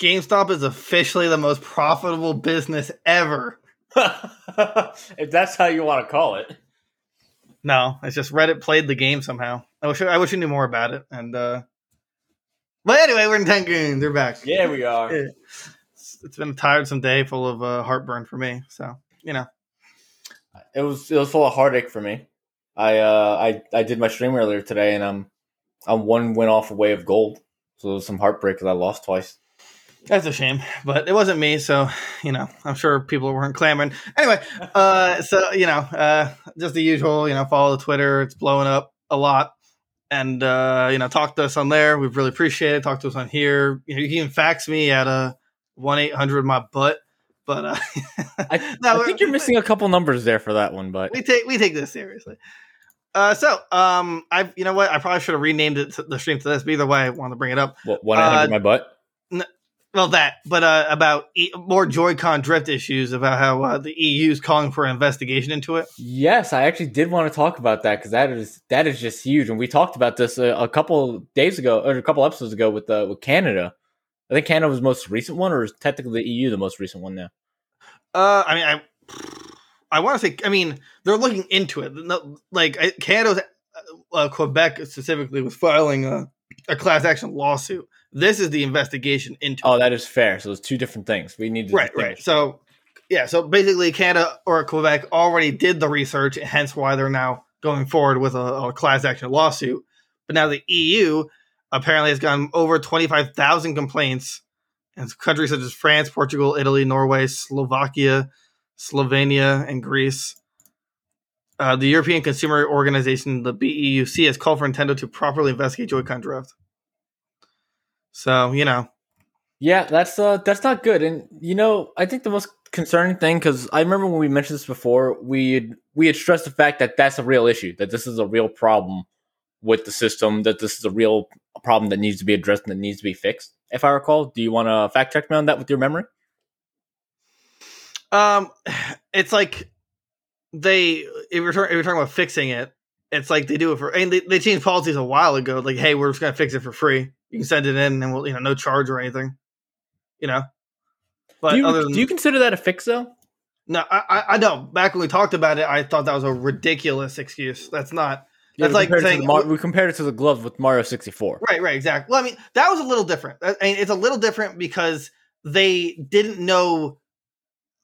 GameStop is officially the most profitable business ever. if that's how you want to call it. No, it's just Reddit played the game somehow. I wish I wish I knew more about it. And uh but anyway, we're in Tengoon. They're back. Yeah, we are. It's, it's been a tiresome day, full of uh, heartburn for me. So you know, It was it was full of heartache for me. I uh I I did my stream earlier today, and I'm I'm one win off away of gold. So it was some heartbreak because I lost twice. That's a shame. But it wasn't me, so you know, I'm sure people weren't clamoring. Anyway, uh, so you know, uh, just the usual. You know, follow the Twitter. It's blowing up a lot. And uh, you know, talk to us on there. We've really appreciate it. Talk to us on here. You, know, you can fax me at a one eight hundred my butt. But uh, I, No, I think you're missing a couple numbers there for that one, but we take we take this seriously. Uh, so um, I you know what I probably should have renamed it to the stream to this, but either way, I wanted to bring it up. what one hundred Uh, my butt. Well, that, but uh, about e- more Joy-Con drift issues about how uh, the EU is calling for an investigation into it. Yes, I actually did want to talk about that because that is that is just huge, and we talked about this a, a couple days ago or a couple episodes ago with uh, with Canada. I think Canada was the most recent one, or is technically the EU the most recent one now? Uh, I mean, I I want to say, I mean, they're looking into it. No, like I- Canada, uh, Quebec specifically, was filing a, a class action lawsuit. This is the investigation into. Oh, that is fair. So it's two different things. We need to right, right. So, yeah, so basically, Canada or Quebec already did the research, hence why they're now going forward with a, a class action lawsuit. But now the EU apparently has gotten over 25,000 complaints, and countries such as France, Portugal, Italy, Norway, Slovakia, Slovenia, and Greece. Uh, the European Consumer Organization, the BEUC, has called for Nintendo to properly investigate Joy-Con drift. So, you know, Yeah, that's uh that's not good. And you know, I think the most concerning thing because I remember when we mentioned this before, we had, we had stressed the fact that that's a real issue, that this is a real problem with the system, that this is a real problem that needs to be addressed and that needs to be fixed. If I recall, do you want to fact check me on that with your memory? Um, it's like they if you're, if you're talking about fixing it, it's like they do it for. And they, they changed policies a while ago. Like, hey, we're just gonna fix it for free. You can send it in, and we'll you know no charge or anything. You know. But do, you, other than do you consider that a fix though? no, I, I know. Back when we talked about it, I thought that was a ridiculous excuse. That's not. That's like compared it to saying- Mar- we compared it to the gloves with Mario sixty four. Right, right, exactly. Well, I mean, that was a little different. I mean, it's a little different because they didn't know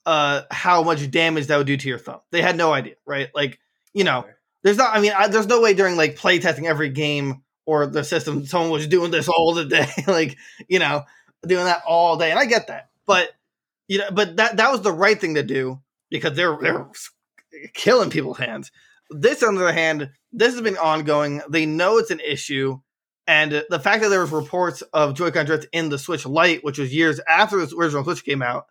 uh how much damage that would do to your thumb. They had no idea, right? Like, you know, there's not. I mean, I, there's no way during like play testing every game or the system someone was doing this all the day, like you know, doing that all day. And I get that, but you know, but that that was the right thing to do because they're they're killing people's hands. This, on the other hand, this has been ongoing. They know it's an issue. And the fact that there was reports of Joy-Con drift in the Switch Lite, which was years after the original Switch came out,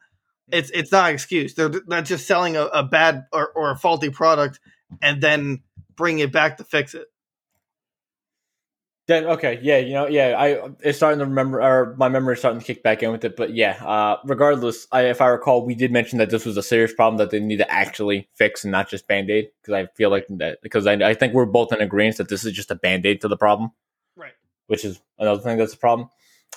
it's it's not an excuse. They're not just selling a, a bad or, or a faulty product and then bring it back to fix it. Then okay, yeah, you know, yeah, I it's starting to remember, or my memory is starting to kick back in with it. But yeah, uh, regardless, I, if I recall, we did mention that this was a serious problem that they need to actually fix and not just band aid. Because I feel like that because I, I think we're both in agreement that this is just a band aid to the problem, Right. which is another thing that's a problem.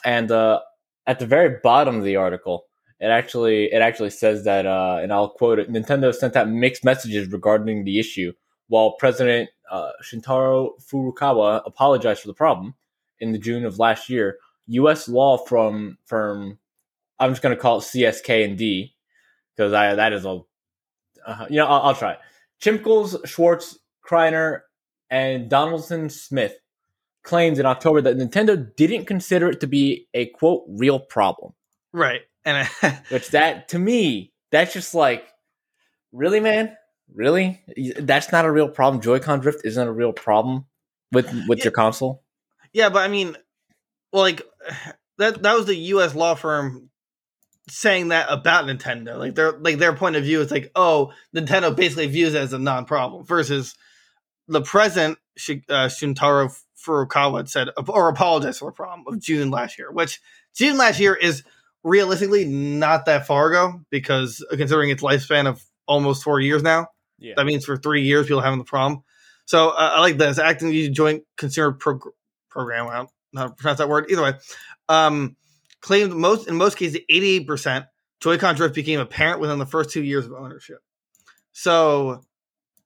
And uh, at the very bottom of the article, it actually it actually says that, uh, and I'll quote it: Nintendo sent out mixed messages regarding the issue, while President uh, Shuntaro Furukawa apologized for the problem in the June of last year. U.S. law from firm, I'm just going to call it CSK and D because I that is a, uh, you know, I'll, I'll try it. Chimkels, Schwartz, Kriner, and Donaldson Smith claims in October that Nintendo didn't consider it to be a quote real problem. Right. And I, Which that to me, that's just like, really, man, really, that's not a real problem. Joy-Con drift isn't a real problem with with Yeah. your console. yeah, but I mean, well, like that that was the U.S. law firm saying that about Nintendo. Like their like their point of view is like, oh, Nintendo basically views it as a non-problem. Versus the president uh, Shuntaro Furukawa said or apologized for the problem of June last year, which June last year is realistically not that far ago because uh, considering its lifespan of almost four years now. Yeah, That means for three years people having the problem. So uh, I like this acting joint consumer prog- program. I don't know how to pronounce that word. Either way, um, claimed most in most cases 88% Joy-Con drift became apparent within the first two years of ownership. So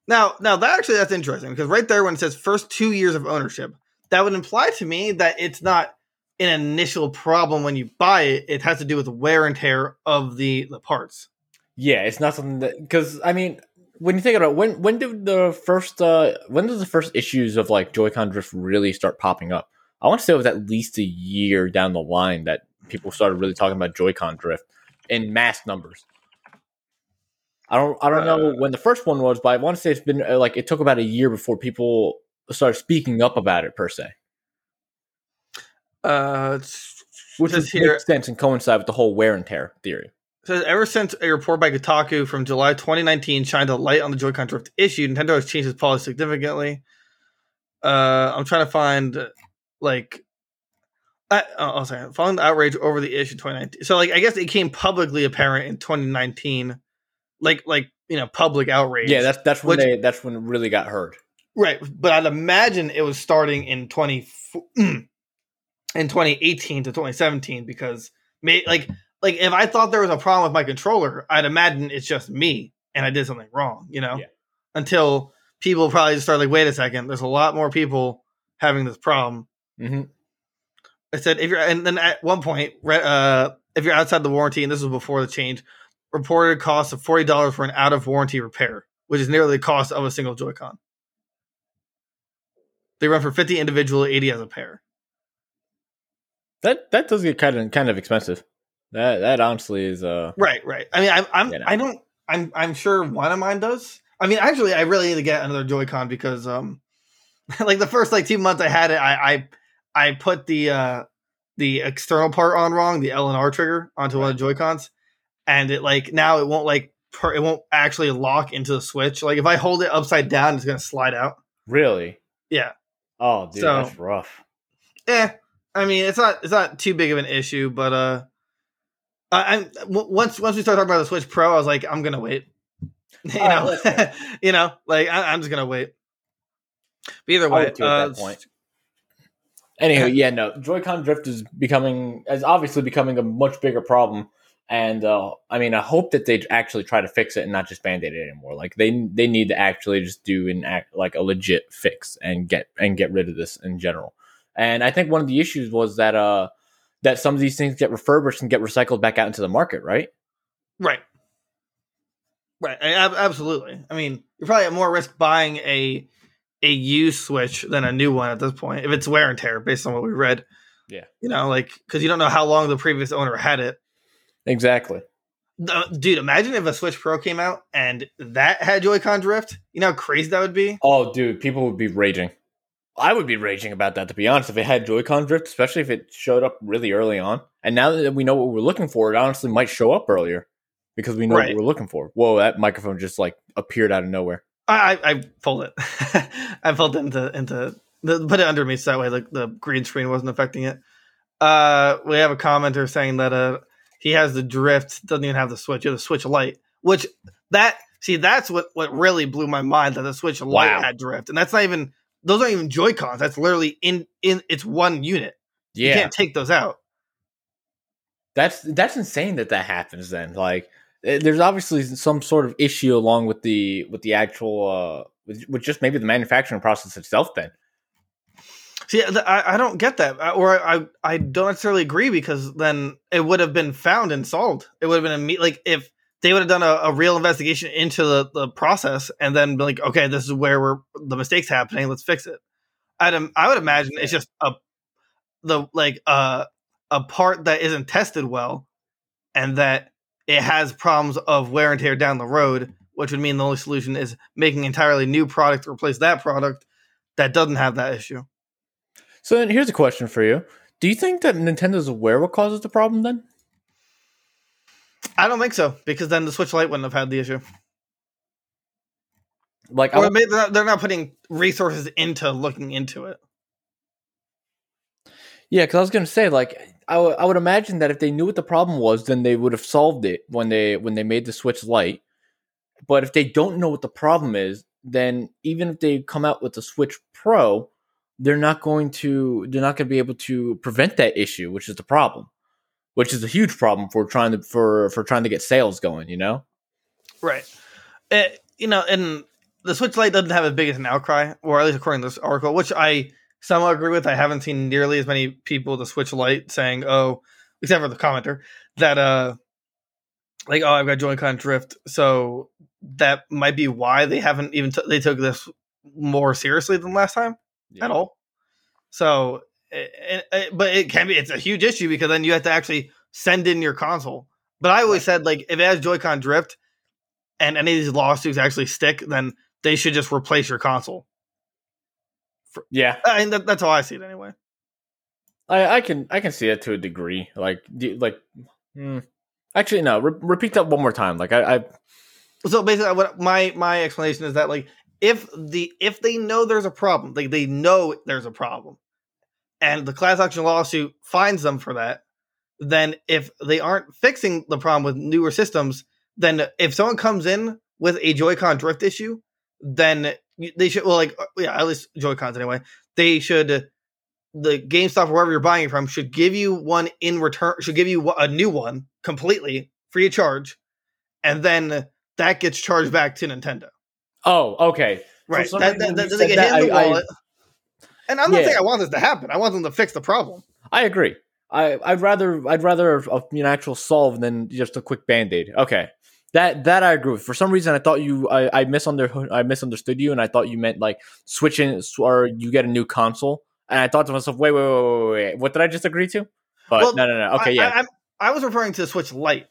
now, now that actually that's interesting because right there when it says first two years of ownership, that would imply to me that it's not an initial problem when you buy it. It has to do with wear and tear of the the parts. Yeah, it's not something that because I mean, when you think about it, when when did the first uh when did the first issues of like Joy-Con drift really start popping up? I want to say it was at least a year down the line that people started really talking about Joy-Con drift in mass numbers. I don't I don't know Uh, when the first one was, but I want to say it's been uh, like it took about a year before people started speaking up about it per se, Uh, which is, here- makes sense and coincide with the whole wear and tear theory. Says ever since a report by Kotaku from July 2019 shined a light on the Joy-Con drift issue, Nintendo has changed its policy significantly. Uh, I'm trying to find like. I, oh, I'll say following the outrage over the issue in 2019. So like I guess it came publicly apparent in 2019, like like you know public outrage. Yeah, that's that's when Which- they that's when it really got heard. Right, but I'd imagine it was starting in 20 in 2018 to 2017 because may, like like if I thought there was a problem with my controller, I'd imagine it's just me and I did something wrong, you know? Yeah. Until people probably just start like, wait a second, there's a lot more people having this problem. hmm I said if you're and then at one point, uh, if you're outside the warranty, and this was before the change, reported cost of forty dollars for an out of warranty repair, which is nearly the cost of a single Joy-Con. They run for fifty individual, eighty as a pair. That that does get kind of kind of expensive. That that honestly is uh Right, right. I mean, I'm, I'm You know. I don't, I'm, I'm sure one of mine does. I mean, actually, I really need to get another Joy-Con because, um, like the first like two months I had it, I, I, I put the uh the external part on wrong, the L and R trigger onto one of the Joy-Cons, and it like now it won't like per, it won't actually lock into the switch. Like if I hold it upside down, it's gonna slide out. really Yeah. oh dude So- that's rough. Eh, I mean, it's not it's not too big of an issue, but uh, I, once once we start talking about the Switch Pro, I was like, I'm gonna wait. you All right, know, fair. you know, like I, I'm just gonna wait. But either way, would too at uh, that point. Anywho, yeah, no, Joy-Con drift is becoming, is obviously becoming a much bigger problem, and uh, I mean, I hope that they actually try to fix it and not just band-aid it anymore. Like they they need to actually just do an act like a legit fix and get and get rid of this in general. And I think one of the issues was that uh that some of these things get refurbished and get recycled back out into the market, right? right, right, absolutely. I mean, you're probably at more risk buying a a used Switch than a new one at this point if it's wear and tear, based on what we read. Yeah. you know, like because you don't know how long the previous owner had it. Exactly. Dude, imagine if a Switch Pro came out and that had Joy-Con drift. You know how crazy that would be. Oh, dude, people would be raging. I would be raging about that, to be honest, if it had Joy-Con drift, especially if it showed up really early on. And now that we know what we're looking for, it honestly might show up earlier because we know Right. what we're looking for. Whoa, that microphone just like appeared out of nowhere. I I, I pulled it. I pulled it into into the, put it under me so that way the, the green screen wasn't affecting it. Uh, we have a commenter saying that uh he has the drift, doesn't even have the switch, you have the switch light, which that see that's what what really blew my mind that the switch light Wow. had drift, and that's not even those aren't even Joy Cons. That's literally in in it's one unit. Yeah, You can't take those out. that's that's insane that that happens. Then, like, eh, there's obviously some sort of issue along with the with the actual uh with, with just maybe the manufacturing process itself. Then, See, I, I don't get that, I- or I I don't necessarily agree because then it would have been found and solved. It would have been imme- like if they would have done a, a real investigation into the, the process and then be like, okay, this is where we're the mistakes happening. Let's fix it. I'd I would imagine it's just a the like uh, a part that isn't tested well, and that it has problems of wear and tear down the road, which would mean the only solution is making an entirely new product to replace that product that doesn't have that issue. so then here's a question for you: Do you think that Nintendo's aware what causes the problem? Then, I don't think so because then the Switch Lite wouldn't have had the issue. like, Or maybe they're not, they're not putting resources into looking into it. Yeah, because I was gonna say, like, I would- I would imagine that if they knew what the problem was, then they would have solved it when they when they made the Switch Lite. But if they don't know what the problem is, then even if they come out with the Switch Pro, they're not going to they're not going to be able to prevent that issue, which is the problem. Which is a huge problem for trying to for for trying to get sales going. You know, right? It, you know, and the Switch Lite doesn't have as big as an outcry, or at least according to this article, which I somewhat agree with. I haven't seen nearly as many people the Switch Lite saying, "Oh," except for the commenter that uh, like, "Oh, I've got Joy-Con drift," so that might be why they haven't even t- they took this more seriously than last time yeah. at all. So, it, it, but it can be it's a huge issue because then you have to actually send in your console. But I always said like if it has Joy-Con drift and any of these lawsuits actually stick, then they should just replace your console. For, yeah, I mean that, that's how I see it anyway. I, I can I can see it to a degree. Like like, hmm. actually no. Re- repeat that one more time. Like I, I. So basically, what my my explanation is that like if the if they know there's a problem, like they know there's a problem, and the class action lawsuit finds them for that, then if they aren't fixing the problem with newer systems, then if someone comes in with a Joy-Con drift issue, then they should well like uh, yeah at least Joy Cons anyway. They should the GameStop or wherever you're buying it from should give you one in return. Should give you a new one completely free of charge, and then that gets charged back to Nintendo. Oh, okay, right. That, that, that, they get hit in the I, wallet. I, and I'm not yeah. saying I want this to happen. I want them to fix the problem. I agree. I, I'd rather I'd rather a, an actual solve than just a quick band aid. Okay, that that I agree with. For some reason, I thought you I, I misunderstood I misunderstood you, and I thought you meant like switching or you get a new console. And I thought to myself, wait, wait, wait, wait, wait, what did I just agree to? But well, no, no, no. Okay, I, yeah. I, I, was referring to the Switch Lite.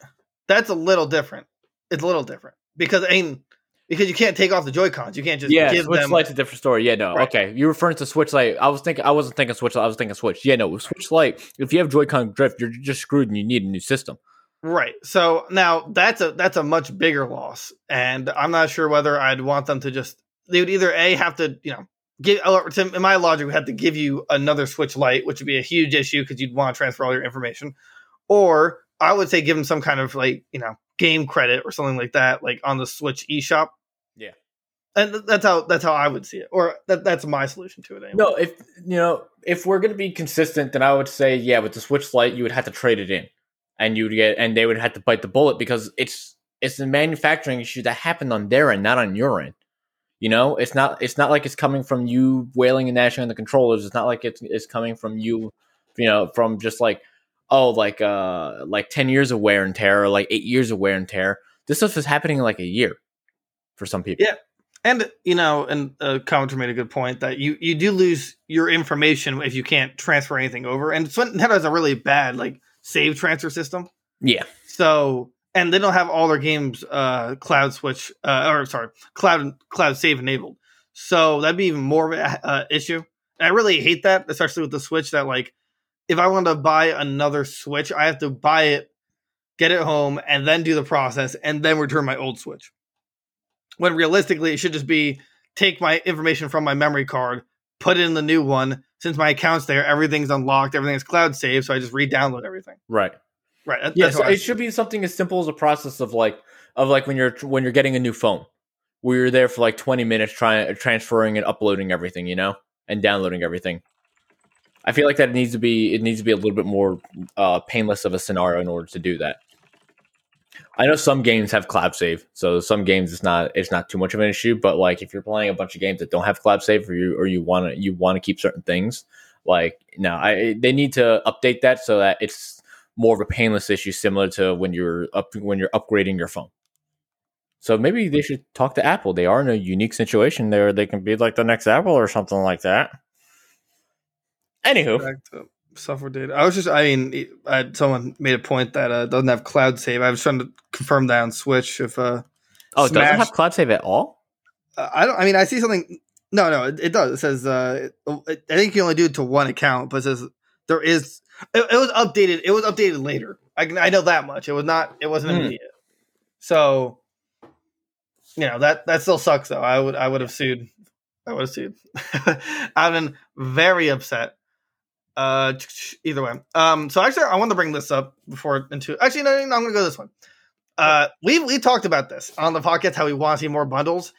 That's a little different. It's a little different because I mean, because you can't take off the Joy Cons. You can't just yeah. Give Switch them... Lite's a different story. Yeah, no. Right. Okay, you're referring to Switch Lite. I was thinking. I wasn't thinking Switch. Lite. I was thinking Switch. Yeah, no. Switch Lite. If you have Joy-Con drift, you're just screwed, and you need a new system. Right. So now that's a that's a much bigger loss, and I'm not sure whether I'd want them to just they would either a have to you know give in my logic would have to give you another Switch Lite, which would be a huge issue because you'd want to transfer all your information, or I would say give them some kind of like you know game credit or something like that, like on the Switch eShop. And that's how that's how I would see it, or that, that's my solution to it. Anyway. No, if you know if we're going to be consistent, then I would say yeah, with the Switch Lite, you would have to trade it in and you'd get and they would have to bite the bullet because it's it's a manufacturing issue that happened on their end, not on your end. You know, it's not it's not like it's coming from you wailing and gnashing on the controllers. It's not like it's it's coming from you, you know, from just like oh like uh like ten years of wear and tear or like eight years of wear and tear. This stuff is happening in like a year for some people. Yeah. And you know, and uh, commenter made a good point that you you do lose your information if you can't transfer anything over. And Nintendo has a really bad like save transfer system. Yeah. So and they don't have all their games uh, cloud switch uh, or sorry cloud cloud save enabled. So that'd be even more of an uh, issue. And I really hate that, especially with the Switch. That like, if I want to buy another Switch, I have to buy it, get it home, and then do the process, and then return my old Switch. When realistically, it should just be take my information from my memory card, put it in the new one, since my account's there, everything's unlocked, everything's cloud saved, so I just re-download everything. Right. Right. That, yeah, so it should be something as simple as a process of like of like when you're when you're getting a new phone, where you're there for like 20 minutes trying transferring and uploading everything, you know, and downloading everything. I feel like that it needs to be it needs to be a little bit more uh, painless of a scenario in order to do that. I know some games have cloud save, so some games it's not it's not too much of an issue. But like if you're playing a bunch of games that don't have cloud save, or you or you want to you want to keep certain things, like no, I they need to update that so that it's more of a painless issue, similar to when you're up when you're upgrading your phone. So maybe they should talk to Apple. They are in a unique situation there. They can be like the next Apple or something like that. Anywho, software data. I was just, I mean, I, someone made a point that uh, doesn't have cloud save. I was trying to confirm that on Switch. If uh, oh, Smash, it doesn't have cloud save at all. Uh, I don't. I mean, I see something. No, no, it, it does. It says uh, it, I think you only do it to one account, but it says there is. It, it was updated. It was updated later. I I know that much. It was not. It wasn't hmm. immediate. So, you know that that still sucks though. I would I would have sued. I would have sued. I've been very upset uh, either way. Um, so actually, I want to bring this up before into. Actually, no, no, no I'm to go this one. Uh, we we talked about this on the podcast how we want to see more bundles.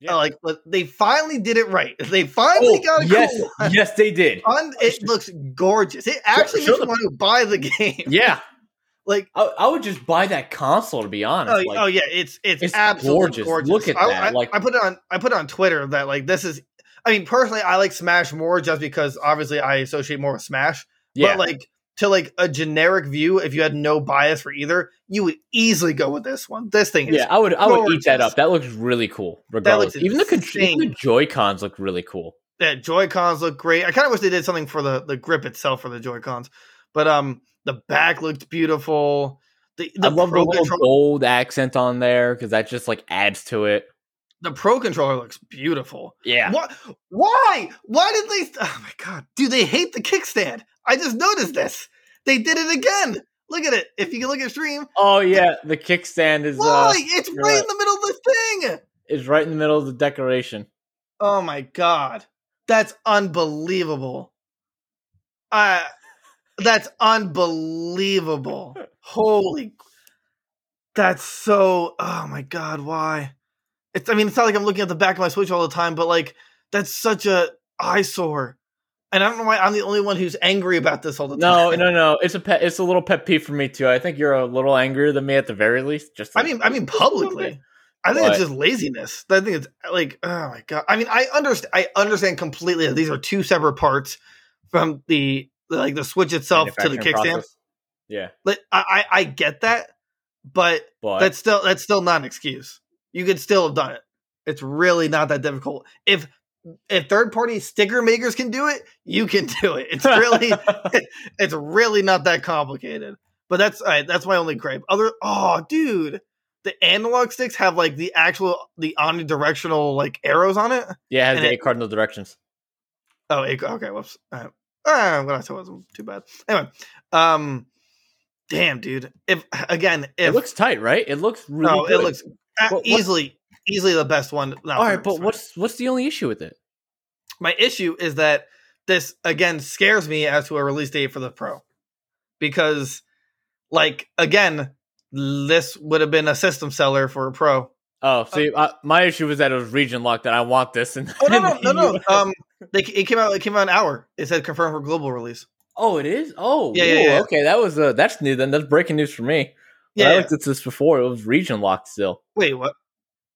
Yeah. Uh, like they finally did it right. They finally oh, got a Yes, cool yes, they did. it looks gorgeous. It actually show, show makes me want to buy the game. Yeah, Like, I, I would just buy that console to be honest. oh, like, oh yeah, it's it's, it's absolutely gorgeous. gorgeous. Look at I, that, I, like- I put it on I put it on Twitter that like this is. I mean, personally, I like Smash more just because obviously I associate more with Smash. yeah, But like to like a generic view, if you had no bias for either, you would easily go with this one. This thing is yeah, I would I would eat that up. That looks really cool. Regardless, even the even the. Joy Cons look really cool. yeah, Joy Cons look great. I kind of wish they did something for the the grip itself for the Joy Cons, but um, the back looked beautiful. The the I love the little control- gold accent on there because that just like adds to it. The Pro controller looks beautiful. Yeah, Why? Why? Why did they? Oh my god, dude! They hate the kickstand. I just noticed this. They did it again. Look at it. If you can look at stream, Oh yeah, the kickstand is why? uh, it's right, right. in the middle of the thing. It's right in the middle of the decoration. Oh my god, that's unbelievable. Uh that's unbelievable. Holy, that's so. Oh my god, why? It's. I mean, it's not like I'm looking at the back of my Switch all the time, but like that's such a eyesore. And I don't know why I'm the only one who's angry about this all the No, time. no, no. No. It's a pet. It's a little pet peeve for me too. I think you're a little angrier than me at the very least. Just I mean, I mean just a little bit. publicly. I think it's just laziness. I think it's like, oh my god. I mean, I understand. I understand completely that these are two separate parts from the like the Switch itself to the kickstand. Yeah, Like, I, I I get that, but but that's still that's still not an excuse. You could still have done it. It's really not that difficult. If if third party sticker makers can do it, you can do it. It's really it's really not that complicated. But that's all right, that's my only gripe. Other oh dude, the analog sticks have like the actual the omnidirectional like arrows on it. yeah, it has and the it- eight cardinal directions. Oh, it, okay, whoops. All right. Ah, what I said wasn't too bad. Anyway, um, damn, dude. If again, if it looks tight, right? It looks really. no, it looks uh, What- easily easily the best one. All right, but what's what's the only issue with it? my issue is that this again scares me as to a release date for the pro because like again this would have been a system seller for a pro Oh, see, uh, my issue was that it was region locked, and I want this. And oh no no no no um they, it came out it came out an hour it said confirmed for global release Oh, it is. Oh, Yeah, yeah, yeah. Okay, that was uh, that's new. Then that's breaking news for me. Yeah, I looked at this before. It was region locked still. wait what?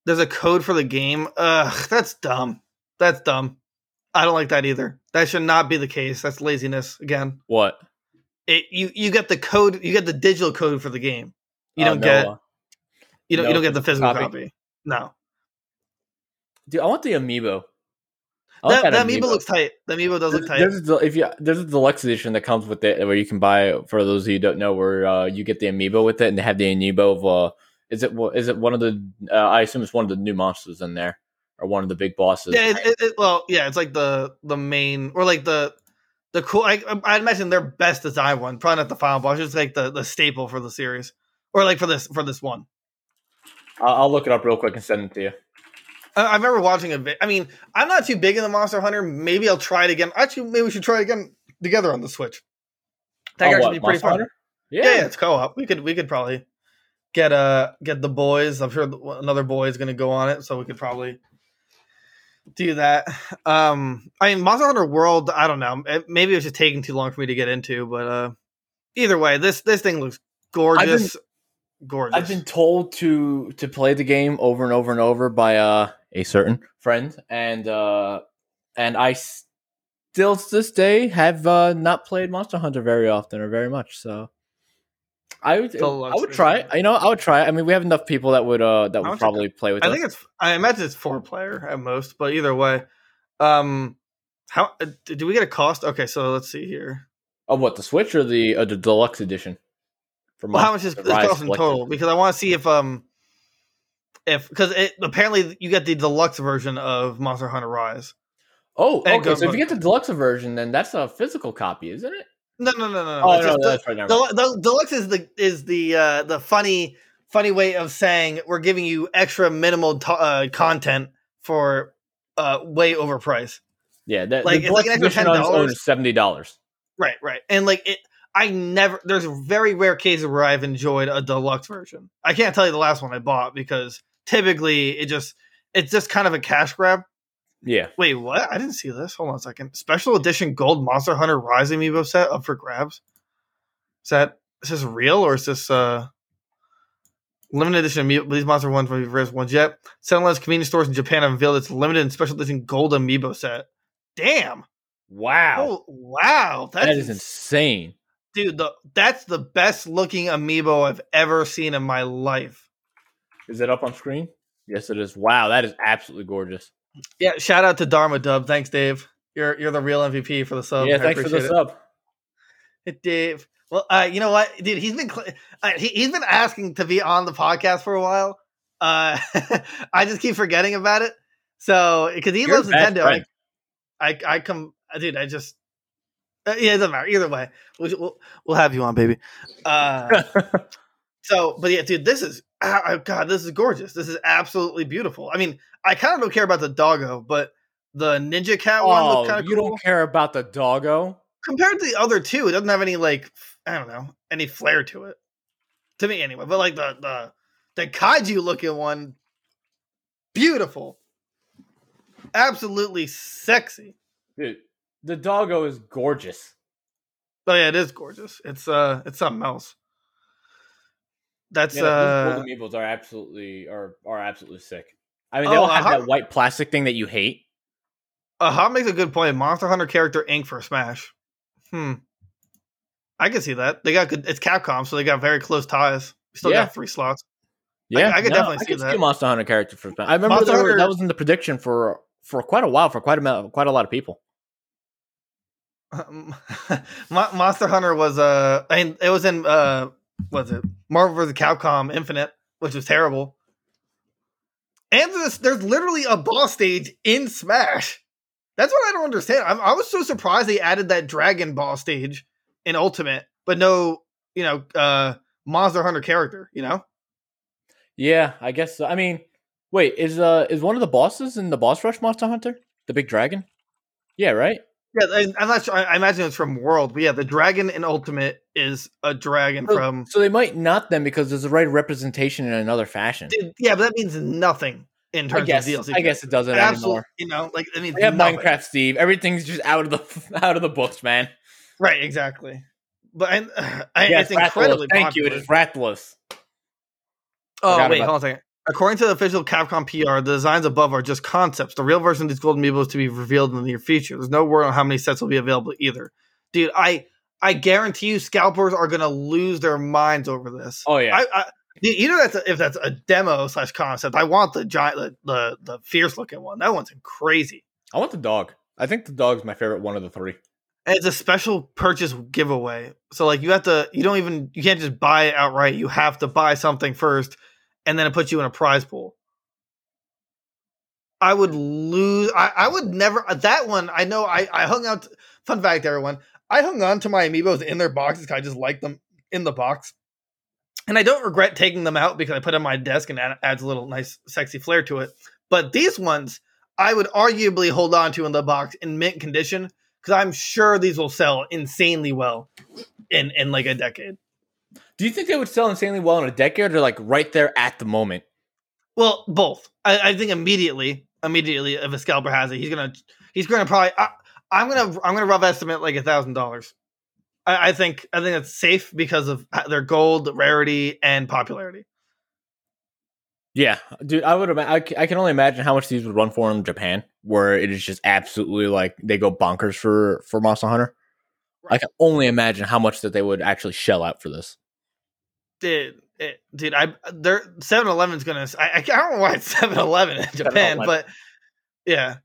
There's a code for the game? Ugh that's dumb. That's dumb. I don't like that either. That should not be the case. That's laziness again. What? it you you get the code you get the digital code for the game. You Oh, don't no, get uh, you don't no you don't get the physical physical copy? copy. No. Dude, I want the amiibo. Want that, that amiibo looks tight. The amiibo does look tight. There's a, if you there's a deluxe edition that comes with it where you can buy for those of you who don't know where uh, you get the amiibo with it and they have the amiibo of uh is it is it one of the uh, I assume it's one of the new monsters in there or one of the big bosses. yeah, it, it, it- well, yeah, it's like the the main or like the the cool. I I imagine their best design one, probably not the final boss. just like the the staple for the series, or like for this for this one. I'll, I'll look it up real quick and send it to you. I, remember watching a bit. I mean, I'm not too big in the Monster Hunter. Maybe I'll try it again. Actually, maybe we should try it again together on the Switch. That Oh, could what, actually be pretty Monster fun. Hunter? Yeah. yeah, it's co-op. We could we could probably get uh get the boys. I'm sure another boy is going to go on it, so we could probably do that. Um, I mean, Monster Hunter World. I don't know. It- Maybe it was just taking too long for me to get into, but uh, either way, this this thing looks gorgeous. gorgeous. I've been told to to play the game over and over and over by uh, a certain friend, and uh, and I still to this day have uh, not played Monster Hunter very often or very much. So I would I would try it. You know, I would try it. I mean, we have enough people that would uh that would probably play with I us. think it's. I imagine it's four player at most, but either way, um, how uh, do we get a cost? Okay, so let's see here. oh, what the Switch or the uh, the deluxe edition? For Well, how much is this cost in total? Because I want to see if um if because it apparently you get the deluxe version of Monster Hunter Rise. Oh, And okay. So if you get the deluxe version, then that's a physical copy, isn't it? No, no, no, no, no. Oh no, the- that's right. the, the, deluxe is the is the uh, the funny funny way of saying we're giving you extra minimal to- uh, content for uh, way overpriced. Yeah, the, Like, the it's like an extra on its own $10. is seventy dollars. Right, right, and like it. I never. There's very rare cases where I've enjoyed a deluxe version. I can't tell you the last one I bought because typically it just it's just kind of a cash grab. Yeah. Wait, what? I didn't see this. Hold on a second. Special edition gold Monster Hunter Rise amiibo set up for grabs. Is that is this real or is this uh limited edition? Amiibo? These monster ones will be rarest ones yet. Seven Eleven convenience stores in Japan have unveiled its limited and special edition gold amiibo set. Damn! Wow, Oh wow! That's that is insane. dude. The that's the best looking amiibo I've ever seen in my life. Is it up on screen? Yes, it is. Wow, that is absolutely gorgeous. Yeah, shout out to Dharma Dub. Thanks, Dave. You're you're the real MVP for the sub. yeah, I thanks for the it. sub. Hey, Dave. Well, uh, you know what, dude? He's been cl- uh, he, he's been asking to be on the podcast for a while. Uh, I just keep forgetting about it. So because he You're loves Nintendo, I. I I come, uh, dude. I just uh, yeah, it doesn't matter. Either way, we'll we'll, we'll have you on, baby. So, but yeah, dude, this is ah, God, this is gorgeous. This is absolutely beautiful. I mean, I kind of don't care about the doggo, but the Ninja Cat one oh, looks kind of you cool don't care about the doggo? compared to the other two, it doesn't have any like I don't know any flair to it. To me, anyway. But like the the the kaiju looking one, beautiful, absolutely sexy. Dude, the doggo is gorgeous. Oh yeah, it is gorgeous. It's uh, it's something else. That's Yeah, uh, those gold are absolutely are are absolutely sick. I mean, they Oh, all have uh-huh. that white plastic thing that you hate. uh, Hot makes a good point. Monster Hunter character ink for Smash. Hmm, I can see that. They got good. It's Capcom, so they got very close ties. Still Yeah. got three slots. Yeah, I could definitely see I could that. a Monster Hunter character for. Smash. I remember Monster there were- Hunter- that was in the prediction for for quite a while for quite a quite a lot of people. Um, Monster Hunter was uh, I mean, it was in uh, was it Marvel vs. Capcom Infinite, which was terrible. And there's, there's literally a boss stage in Smash. That's what I don't understand. I'm, I was so surprised they added that dragon boss stage in Ultimate, but no, you know, uh, Monster Hunter character. You know, Yeah, I guess. So. I mean, wait, is uh is one of the bosses in the boss rush Monster Hunter the big dragon? Yeah, right. Yeah, I, I'm not sure. I, I imagine it's from World, but yeah, the dragon in Ultimate is a dragon So, from. so they might not then because there's the right representation in another fashion. Dude, yeah, but that means nothing in I terms guess. of DLC. I guess it doesn't Absolutely, anymore. you know, like I mean, have. Minecraft Steve. Everything's just out of the out of the books, man. right? Exactly. But uh, I, Yes, it's incredibly Rathalos. Thank you. It is Rathalos. Oh Forgot wait, hold on a second. According to the official Capcom PR, the designs above are just concepts. The real version of these golden amiibo is to be revealed in the near future. There's no word on how many sets will be available either. Dude, I I guarantee you, scalpers are gonna lose their minds over this. Oh yeah. I, I you you know that's a, if that's a demo slash concept. I want the giant, the, the the fierce looking one. That one's crazy. I want the dog. I think the dog's my favorite one of the three. And it's a special purchase giveaway. So like you have to you don't even you can't just buy it outright. You have to buy something first and then it puts you in a prize pool. I would lose I, I would never uh, that one I know I, I hung out fun fact everyone. I hung on to my amiibos in their boxes I just like them in the box. And I don't regret taking them out because I put them on my desk and it adds a little nice sexy flair to it. But these ones I would arguably hold on to in the box in mint condition because I'm sure these will sell insanely well in in like a decade. Do you think they would sell insanely well in a decade or like right there at the moment? Well, both. I, I think immediately, immediately, if a scalper has it, he's gonna he's gonna probably. I, I'm gonna I'm gonna rough estimate like a thousand dollars. I think I think it's safe because of their gold rarity and popularity. Yeah, dude, I would. Ima- I, c- I can only imagine how much these would run for in Japan, where it is just absolutely like they go bonkers for for Monster Hunter. I can only imagine how much that they would actually shell out for this. Dude, eh, it, dude, I they're 7-Eleven's gonna. I, I don't know why it's 7-Eleven in Japan, 7-Eleven. but yeah,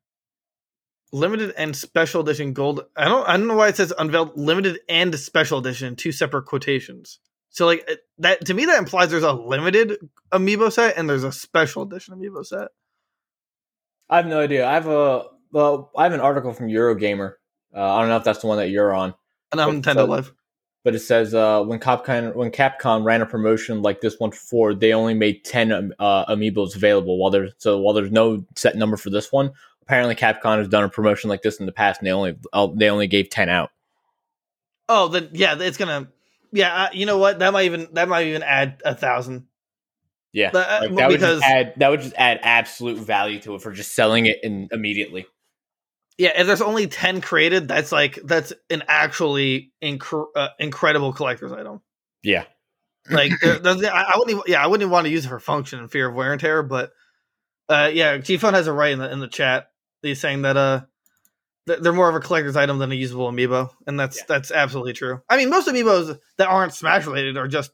limited and special edition gold. I don't. I don't know why it says unveiled limited and special edition, two separate quotations. So like eh, that to me, that implies there's a limited amiibo set and there's a special edition amiibo set. I have no idea. I have a well, I have an article from Eurogamer. Uh, I don't know if that's the one that you're on, And I'm Nintendo uh, so- Live. But it says uh, when Capcom when Capcom ran a promotion like this one before, they only made ten um, uh, amiibos available. While there's so while there's no set number for this one, apparently Capcom has done a promotion like this in the past, and they only uh, they only gave ten out. Oh, then yeah, it's gonna. Yeah, uh, you know what? That might even that might even add a thousand. Yeah, uh, like, that would just add that would just add absolute value to it for just selling it in immediately. Yeah, if there's only ten created, that's like that's an actually inc- uh, incredible collector's item. Yeah. Like, there, I, I wouldn't. Even, yeah, I wouldn't even want to use it for function and fear of wear and tear. But uh, yeah, G Phone has it right in the in the chat. He's saying that uh, they're more of a collector's item than a usable amiibo, and that's Yeah. that's absolutely true. I mean, most amiibos that aren't Smash related are just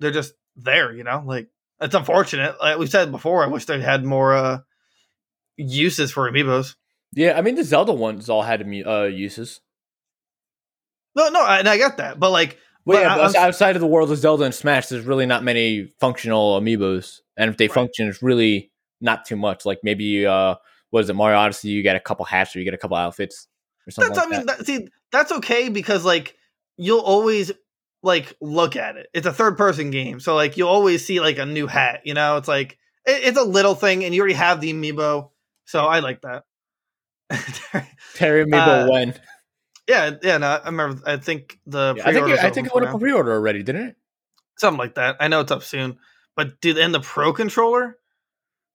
they're just there. You know, like it's unfortunate. Like we said before, I wish they had more uh uses for amiibos. Yeah, I mean the Zelda ones all had uh, uses. No, no, and I get that, but like, Well, But yeah, but outside of the world of Zelda and Smash, there's really not many functional amiibos, and if they Right. function, it's really not too much. Like maybe, uh, what is it, Mario Odyssey? You get a couple hats or you get a couple outfits or something. that's like I mean, that. that, see, that's okay because like you'll always like look at it. It's a third person game, so like you'll always see like a new hat. You know, it's like it, it's a little thing, and you already have the amiibo, so I like that. Terry Amiibo uh, when? yeah, yeah. No, I remember. I think the Yeah, I think it, I think it went up pre-order already, didn't it? something like that. I know it's up soon, but dude, and the Pro controller,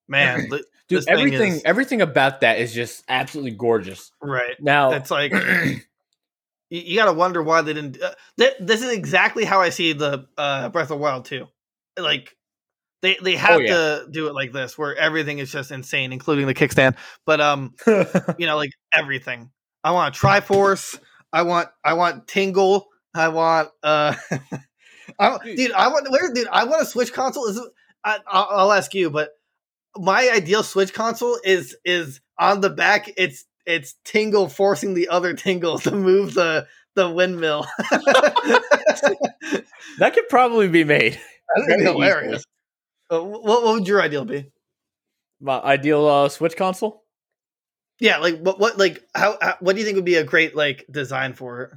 man, Dude, This thing everything is- everything about that is just absolutely gorgeous. right? Now, It's like you, you got to wonder why they didn't. Uh, th- this is exactly how I see the uh, Breath of Wild too. Like they they have Oh, yeah. to do it like this, where everything is just insane, including the kickstand. But um, you know, like everything. I want a Triforce. I want I want Tingle. I want uh, I, Dude. dude. I want where dude. I want a Switch console. Is I, I'll, ask you, but my ideal Switch console is is on the back. It's it's Tingle forcing the other Tingle to move the the windmill. that could probably be made. Very hilarious. Uh, what, what would your ideal be? My ideal uh, Switch console. Yeah, like what what like how, how what do you think would be a great like design for it?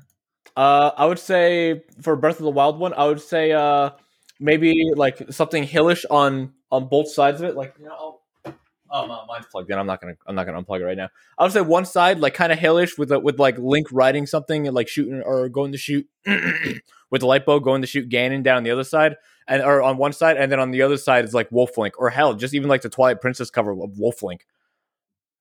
Uh, I would say for Breath of the Wild one, I would say uh maybe like something hillish on on both sides of it. Like you know, oh, oh my, mine's plugged in. I'm not gonna I'm not gonna unplug it right now. I would say one side like kind of hillish with a, with like Link riding something and like shooting or going to shoot with the light bow going to shoot Ganon down the other side and or on one side and then on the other side is like Wolf Link or hell just even like the Twilight Princess cover of Wolf Link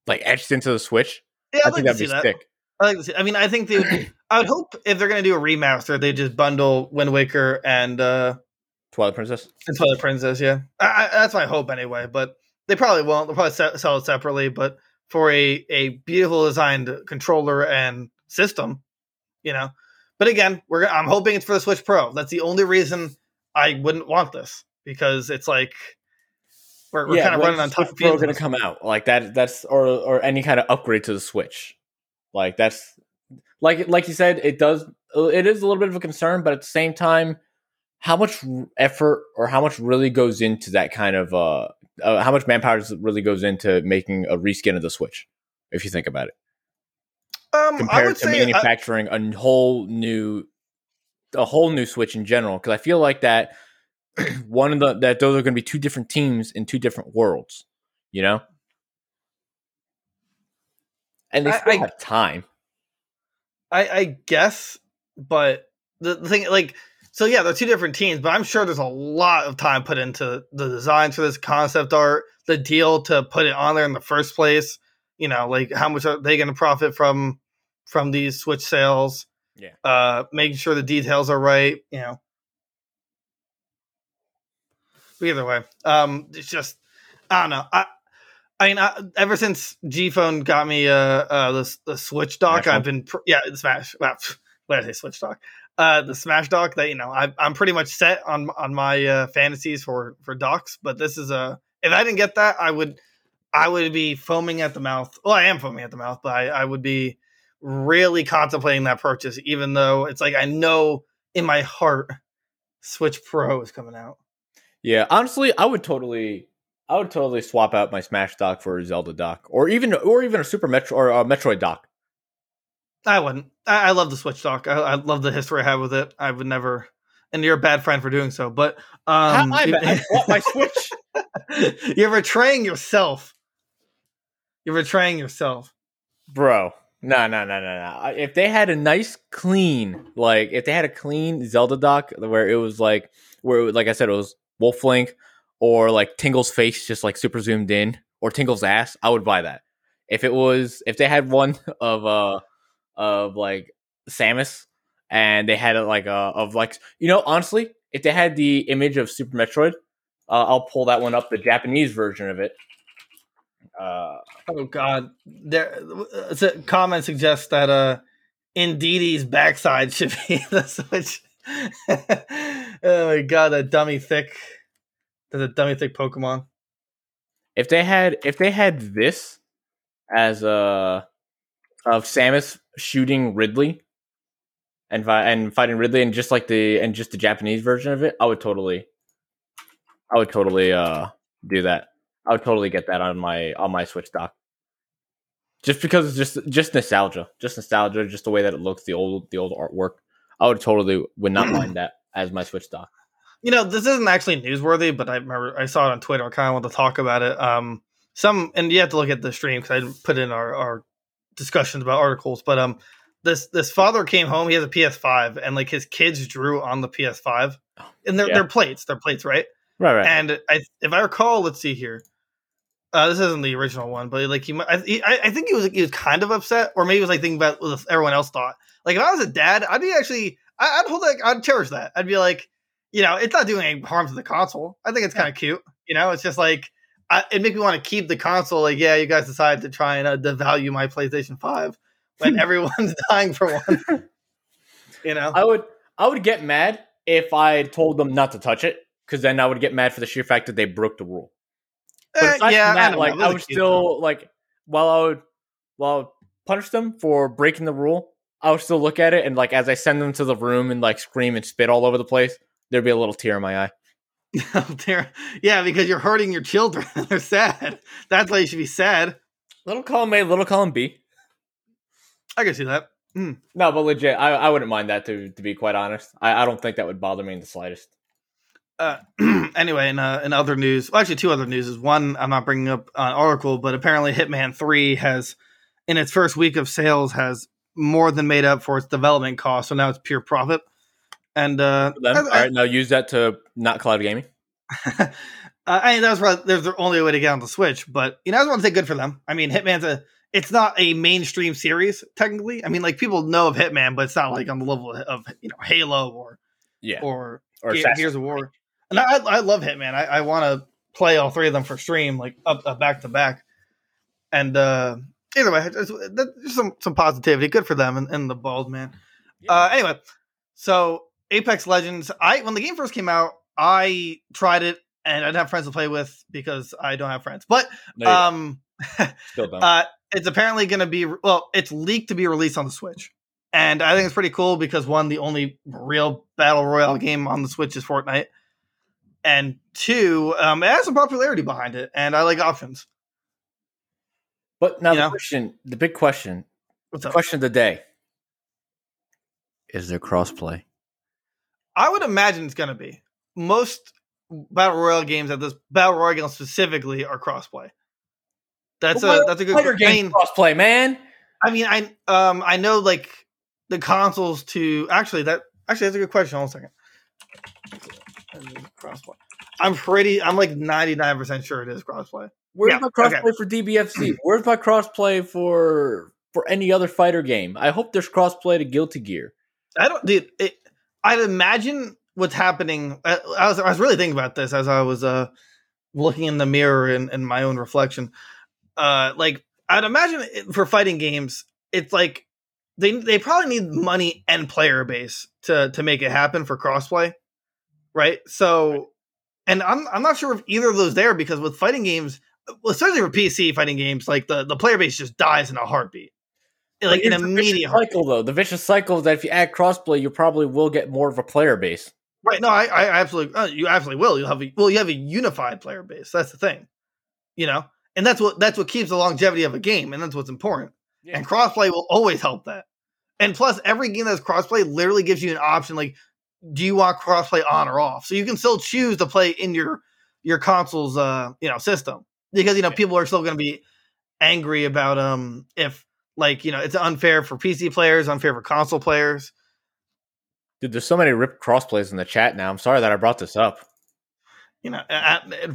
like etched into the Switch. Yeah, I I'd think like that'd be that. sick. I like to see. I mean, I think they. I would hope if they're going to do a remaster, they just bundle Wind Waker and uh Twilight Princess. and Twilight Princess. Yeah, I, I, that's my hope anyway. But they probably won't. They'll probably se- sell it separately. But for a a beautiful designed controller and system, you know. But again, we're I'm hoping it's for the Switch Pro. That's the only reason I wouldn't want this because it's like we're, we're kind of running on top. Pro going to come out like that. That's or or any kind of upgrade to the Switch. Like that's like like you said, it does. It is a little bit of a concern, but at the same time, how much effort or how much really goes into that kind of uh, uh how much manpower really goes into making a reskin of the Switch? If you think about it, um, I compared would to say manufacturing a whole new a whole new Switch in general, because I feel like that one of the that those are going to be two different teams in two different worlds, you know. And they still I- have time. I, I guess, but the, the thing, like, so yeah, they're two different teams, but I'm sure there's a lot of time put into the designs for this concept art, the deal to put it on there in the first place. You know, like how much are they going to profit from from these Switch sales? Yeah. uh, making sure the details are right. You know, but either way, um, it's just I don't know. I I mean, I, ever since G Phone got me uh, uh the the Switch dock, I've been pr- yeah the Smash. Well, what did I say Switch dock? Uh, the Smash dock. That you know, I, I'm pretty much set on on my uh, fantasies for for docks. But this is a if I didn't get that, I would I would be foaming at the mouth. Well, I am foaming at the mouth, but I, I would be really contemplating that purchase, even though it's like I know in my heart Switch Pro is coming out. Yeah, honestly, I would totally, I would totally swap out my Smash dock for a Zelda dock, or even, or even a Super Metro or a Metroid dock. I wouldn't. I, I love the Switch dock. I, I love the history I have with it. I would never. And you're a bad friend for doing so. But um, I, I bought my Switch. you're betraying yourself. You're betraying yourself. bro. No, no, no, no, no. If they had a nice, clean, like if they had a clean Zelda dock where it was like, where it like I said, it was Wolf Link or like Tingle's face just like super zoomed in, or Tingle's ass, I would buy that. If it was, if they had one of uh of like Samus and they had like uh of like you know honestly if they had the image of Super Metroid, uh, I'll pull that one up, the Japanese version of it. Uh, oh God, there. a comment suggests that uh, Indeedee's backside should be the Switch. oh my God, that dummy thick. That's a dummy thick Pokemon. If they had, if they had this as a of Samus shooting Ridley and fi- and fighting Ridley and just like the and just the Japanese version of it, I would totally, I would totally uh do that. I would totally get that on my on my Switch dock. Just because it's just just nostalgia, just nostalgia, just the way that it looks, the old the old artwork. I would totally would not mind that as my Switch dock. You know, this isn't actually newsworthy, but I remember I saw it on Twitter. I kind of want to talk about it. Um, some and you have to look at the stream because I put in our our discussions about articles, but um, this this father came home. He has a PS5, and like his kids drew on the PS5, and they're Yeah. they're plates, they're plates, right? Right, right. And I, if I recall, let's see here. Uh, this isn't the original one, but like he, I, he- I I think he was he was kind of upset, or maybe he was like thinking about what everyone else thought. Like if I was a dad, I'd be actually, I, I'd hold like I'd cherish that. I'd be like, you know, it's not doing any harm to the console. I think it's kind of cute. You know, it's just like I, it makes me want to keep the console. Like, yeah, you guys decided to try and uh, devalue my PlayStation Five when everyone's dying for one. you know, I would I would get mad if I told them not to touch it, because then I would get mad for the sheer fact that they broke the rule. But eh, aside yeah, that, know. like was would still like while I would while I would punish them for breaking the rule, I would still look at it and like as I send them to the room and like scream and spit all over the place, there'd be a little tear in my eye. Yeah, because you're hurting your children. They're sad. That's why you should be sad. Little column A, little column B. I can see that. Mm. No, but legit, I, I wouldn't mind that to to be quite honest. I, I don't think that would bother me in the slightest. Uh, anyway, in, uh, in other news, well, actually, two other news is one, I'm not bringing up an article, but apparently Hitman 3 has, in its first week of sales, has more than made up for its development cost. So now it's pure profit. And uh, I- all right, now use that to not cloud gaming. uh, I mean, that was probably there's the only way to get on the Switch, but you know, I just want to say good for them. I mean, Hitman's a it's not a mainstream series technically. I mean, like people know of Hitman, but it's not like on the level of you know Halo or Yeah, or, or Ge- Gears of War. And I I love Hitman. I, I want to play all three of them for stream, like up, up back to back. And uh either way, just, just some some positivity. Good for them and, and the bald man. Uh, anyway, so Apex Legends. I when the game first came out, I tried it and I didn't have friends to play with because I don't have friends. But No, um, still don't. uh, it's apparently going to be well, it's leaked to be released on the Switch, and I think it's pretty cool because one, the only real battle royale game on the Switch is Fortnite, and two, um, it has some popularity behind it, and I like options. but now you the know? question, the big question, What's up? question of the day: Is there crossplay? I would imagine it's going to be most battle royale games at this battle royale specifically are crossplay. That's a that's a good. I game mean, crossplay, man. I mean, I um I know like the consoles to actually that actually that's a good question. Hold on a second. Crossplay. I'm pretty. I'm like 99 percent sure it is crossplay. Where's Yeah, my crossplay for DBFZ? Where's my crossplay for for any other fighter game? I hope there's crossplay to Guilty Gear. I don't, dude. It, I'd imagine what's happening. I, I was I was really thinking about this as I was uh looking in the mirror in, in my own reflection. Uh, like I'd imagine it, for fighting games, it's like they they probably need money and player base to to make it happen for crossplay, right? So, and I'm I'm not sure if either of those there because with fighting games, especially for PC fighting games, like the the player base just dies in a heartbeat, like in Here's a immediate heartbeat. cycle though. The vicious cycle is that if you add crossplay, you probably will get more of a player base. Right. No, I, I absolutely, uh, you absolutely will. You'll have a, well, you have a unified player base. That's the thing, you know, and that's what that's what keeps the longevity of a game, and that's what's important. And crossplay will always help that. And plus, every game that's crossplay literally gives you an option like, do you want crossplay on or off? So you can still choose to play in your your console's uh you know system because you know people are still going to be angry about um if like you know it's unfair for PC players, unfair for console players. Dude, there's so many rip crossplays in the chat now. I'm sorry that I brought this up. you know,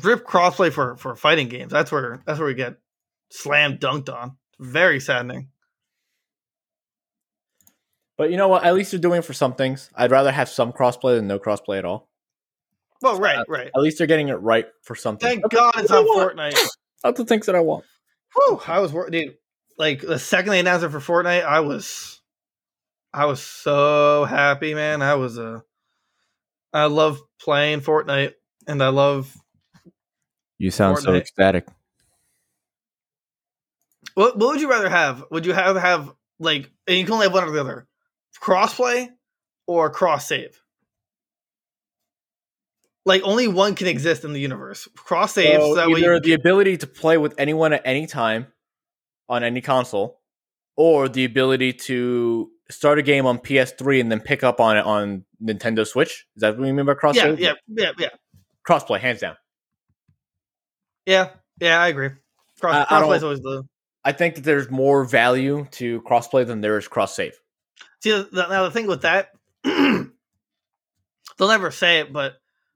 rip crossplay for for fighting games. That's where that's where we get slam dunked on. Very saddening. But you know what? At least they're doing it for some things. I'd rather have some crossplay than no crossplay at all. Well, right, right. At least they're getting it right for something. Thank That's God it's on what I want. Fortnite. That's the things that I want. Whew, I was wor- dude. Like the second they announced it for Fortnite, I was, I was so happy, man. I was uh, I love playing Fortnite, and I love You sound so ecstatic. What, what would you rather have? Would you have have like and you can only have one or the other, crossplay or cross save? Like only one can exist in the universe. Cross save. So so that way either you, the ability to play with anyone at any time on any console, or the ability to start a game on PS3 and then pick up on it on Nintendo Switch. Is that what you mean by cross? yeah, save? yeah, yeah, yeah, crossplay, hands down. yeah, yeah. I agree. Cross I crossplay is always the I think that there's more value to crossplay than there is cross save. See, the, now the thing with that, they'll never say it, but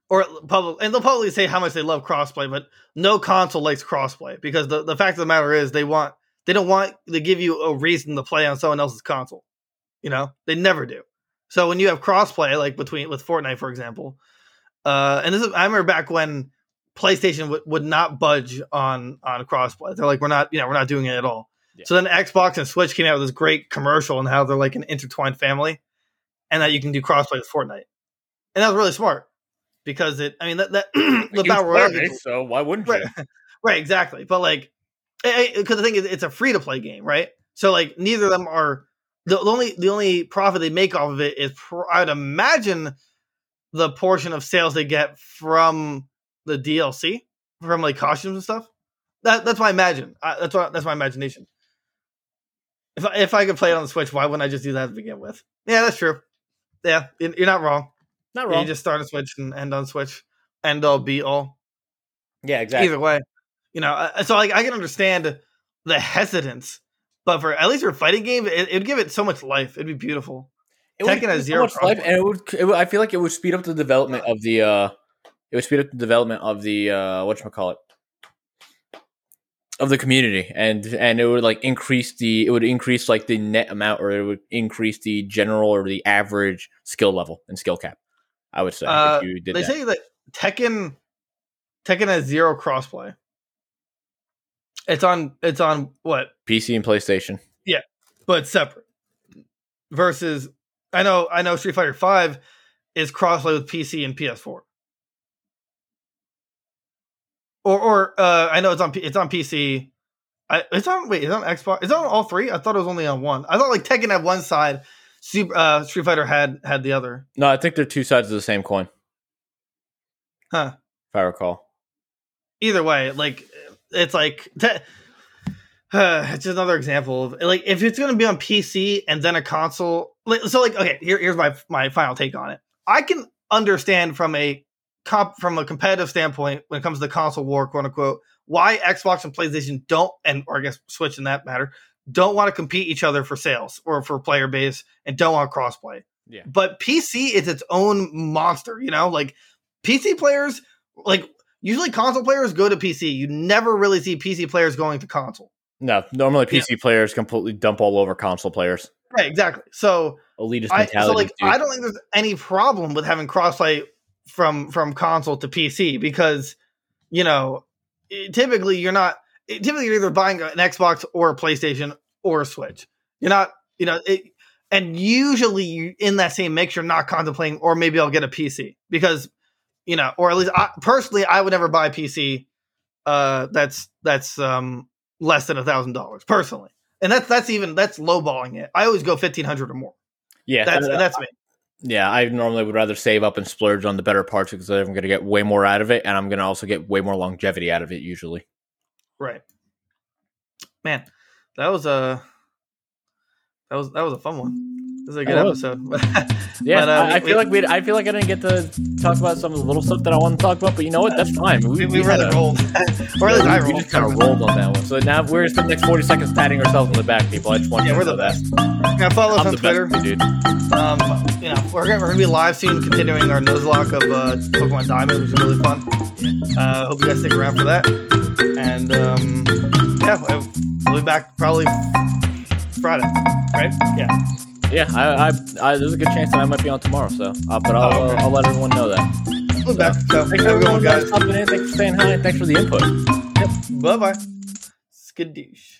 or public, and they'll probably say how much they love crossplay, but no console likes crossplay because the, the fact of the matter is they want they don't want to give you a reason to play on someone else's console. You know, they never do. So when you have crossplay, like between with Fortnite, for example, uh, and this is I remember back when PlayStation would, would not budge on on crossplay. They're like, we're not, you know, we're not doing it at all. Yeah. So then Xbox and Switch came out with this great commercial and how they're like an intertwined family, and that you can do crossplay with Fortnite, and that was really smart because it. I mean, that that the battle royale, game- so why wouldn't right, right, exactly. But like, because the thing is, it's a free to play game, right? So like, neither of them are the, the only the only profit they make off of it is pr- I would imagine the portion of sales they get from the DLC from like costumes and stuff. That that's my imagine. I, uh, that's what that's my imagination. If I, if I could play it on the Switch, why wouldn't I just do that to begin with? Yeah, that's true. Yeah, you- you're not wrong. Not wrong. You just start on Switch and end on Switch, end all be all. yeah, exactly. Either way, you know. So like, I can understand the hesitance, but for at least for fighting game, it, it'd give it so much life. It'd be beautiful. It would Tekken has give zero so much life, and it would, it would. I feel like it would speed up the development of the. uh It would speed up the development of the uh what call it of the community, and and it would like increase the. It would increase like the net amount, or it would increase the general or the average skill level and skill cap. I would say Uh, if you did They that. say that Tekken Tekken has zero crossplay. It's on it's on what, PC and PlayStation. Yeah. But separate. Versus, I know I know Street Fighter Five is crossplay with PC and PS4. Or or uh, I know it's on P- it's on PC. I, it's on wait, it's on Xbox. It's on all three. I thought it was only on one. I thought like Tekken had one side, Super, uh, Street Fighter had had the other. No, I think they're two sides of the same coin. Huh. If I recall. either way, like it's like te- uh, it's just another example of like if it's going to be on PC and then a console. Like, so like okay, here, here's my my final take on it. I can understand from a comp from a competitive standpoint when it comes to the console war, quote unquote, why Xbox and PlayStation don't, and or I guess Switch in that matter, don't want to compete each other for sales or for player base and don't want crossplay. Yeah. But PC is its own monster, you know, like PC players, like usually console players go to PC. You never really see PC players going to console. No, normally Yeah. PC players completely dump all over console players. Right, exactly. So Elitist I mentality. so like dude. I don't think there's any problem with having crossplay from from console to PC because you know typically you're not typically you're either buying an Xbox or a PlayStation or a Switch. You're not you know it, and usually in that same mix you're not contemplating or maybe I'll get a PC because you know or at least I, personally I would never buy a PC uh that's that's um less than a thousand dollars personally and that's that's even that's lowballing it. I always go fifteen hundred or more. yeah, That's that- that's me. Yeah. I normally would rather save up and splurge on the better parts because I'm going to get way more out of it, and I'm going to also get way more longevity out of it. Usually, Right. Man, that was a that was that was a fun one. This is a good That was. episode. yeah. But, uh, I, I we- feel like we. I feel like I didn't get to talk about some of the little stuff that I want to talk about, but you know what? That's fine. we, we had really a- rolled, or at least I we just kind of rolled on that one. So now we're gonna the next forty seconds patting ourselves on the back, people. I just want Yeah, you we're the best. that. Yeah, follow us I'm on the Twitter. best, dude. Um, you know, we're gonna, we're gonna be live soon, continuing our Nuzlocke of uh, Pokemon Diamond, which is really fun. Uh, hope you guys stick around for that. And um, yeah, we'll be back probably Friday, right? Yeah. Yeah, I, I, I, there's a good chance that I might be on tomorrow. So, uh, but I'll, Oh, okay. I'll let everyone know that. we'll be back. So Thanks have a good one, everyone guys. for stopping in. Thanks for staying high. Thanks for the input. Yep. Bye bye. Skadoosh.